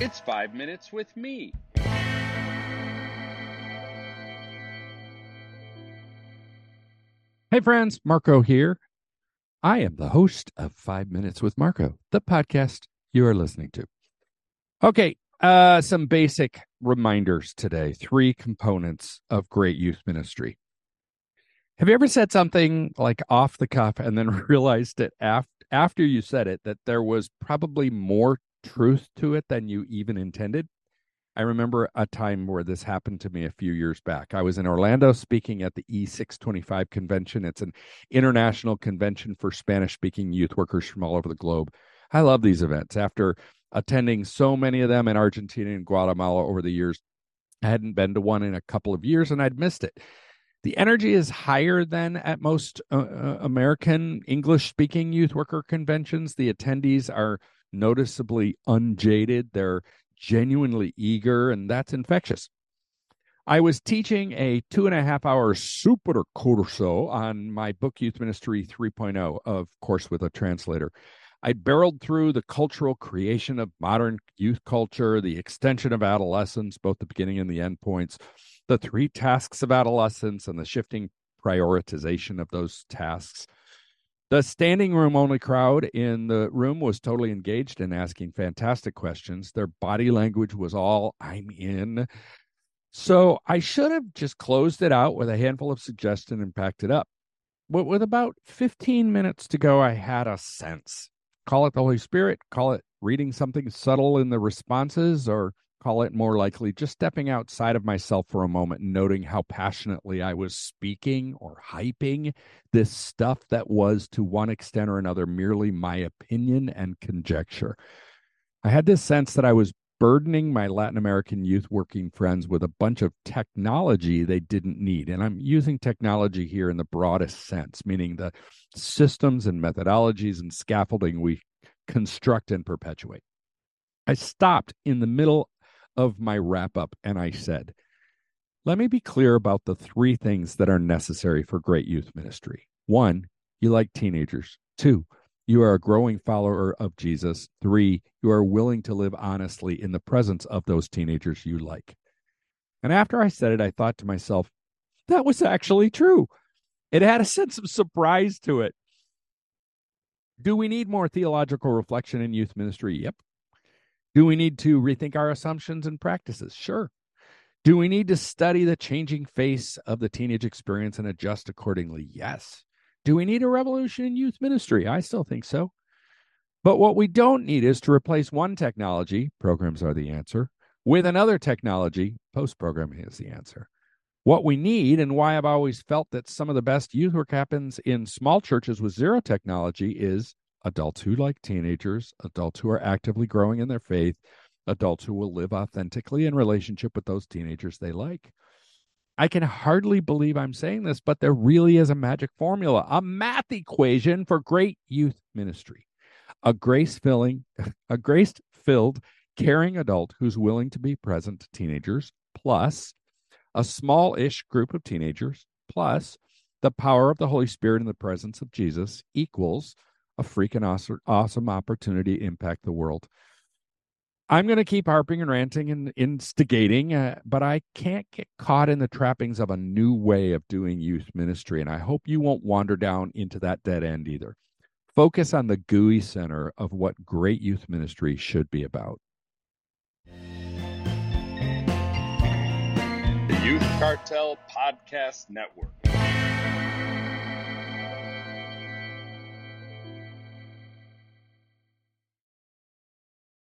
It's five minutes with me. Hey, friends, Marko here. I am the host of Five Minutes with Marko, the podcast you are listening to. Okay, uh, some basic reminders today. Three components of great youth ministry. Have you ever said something like off the cuff and then realized it after after you said it that there was probably more truth to it than you even intended? I remember a time where this happened to me a few years back. I was in Orlando speaking at the E625 convention. It's an international convention for Spanish speaking youth workers from all over the globe. I love these events. After attending so many of them in Argentina and Guatemala over the years, I hadn't been to one in a couple of years and I'd missed it. The energy is higher than at most uh, uh American English speaking youth worker conventions. The attendees are noticeably unjaded. They're genuinely eager, and that's infectious. I was teaching a two and a half hour super curso on my book Youth Ministry 3.0, of course, with a translator. I barreled through the cultural creation of modern youth culture, the extension of adolescence, both the beginning and the end points, the three tasks of adolescence, and the shifting prioritization of those tasks. The standing room only crowd in the room was totally engaged in asking fantastic questions. Their body language was all, I'm in. So I should have just closed it out with a handful of suggestions and packed it up. But with about 15 minutes to go, I had a sense. Call it the Holy Spirit, call it reading something subtle in the responses, or call it more likely just stepping outside of myself for a moment and noting how passionately I was speaking or hyping this stuff that was, to one extent or another, merely my opinion and conjecture. I had this sense that I was burdening my Latin American youth working friends with a bunch of technology they didn't need. And I'm using technology here in the broadest sense, meaning the systems and methodologies and scaffolding we construct and perpetuate. I stopped in the middle of my wrap up and I said, let me be clear about the three things that are necessary for great youth ministry. One, you like teenagers. Two, you are a growing follower of Jesus. Three, you are willing to live honestly in the presence of those teenagers you like. And after I said it, I thought to myself, that was actually true. It had a sense of surprise to it. Do we need more theological reflection in youth ministry? Yep. Do we need to rethink our assumptions and practices? Sure. Do we need to study the changing face of the teenage experience and adjust accordingly? Yes. Do we need a revolution in youth ministry? I still think so. But what we don't need is to replace one technology, programs are the answer, with another technology, post programming is the answer. What we need, and why I've always felt that some of the best youth work happens in small churches with zero technology, is adults who like teenagers, adults who are actively growing in their faith, adults who will live authentically in relationship with those teenagers they like. I can hardly believe I'm saying this, but there really is a magic formula, a math equation for great youth ministry. A grace filling, a grace filled, caring adult who's willing to be present to teenagers, plus a small ish group of teenagers, plus the power of the Holy Spirit in the presence of Jesus equals a freaking awesome, awesome opportunity to impact the world. I'm going to keep harping and ranting and instigating, uh, but I can't get caught in the trappings of a new way of doing youth ministry. And I hope you won't wander down into that dead end either. Focus on the gooey center of what great youth ministry should be about. The Youth Cartel Podcast Network.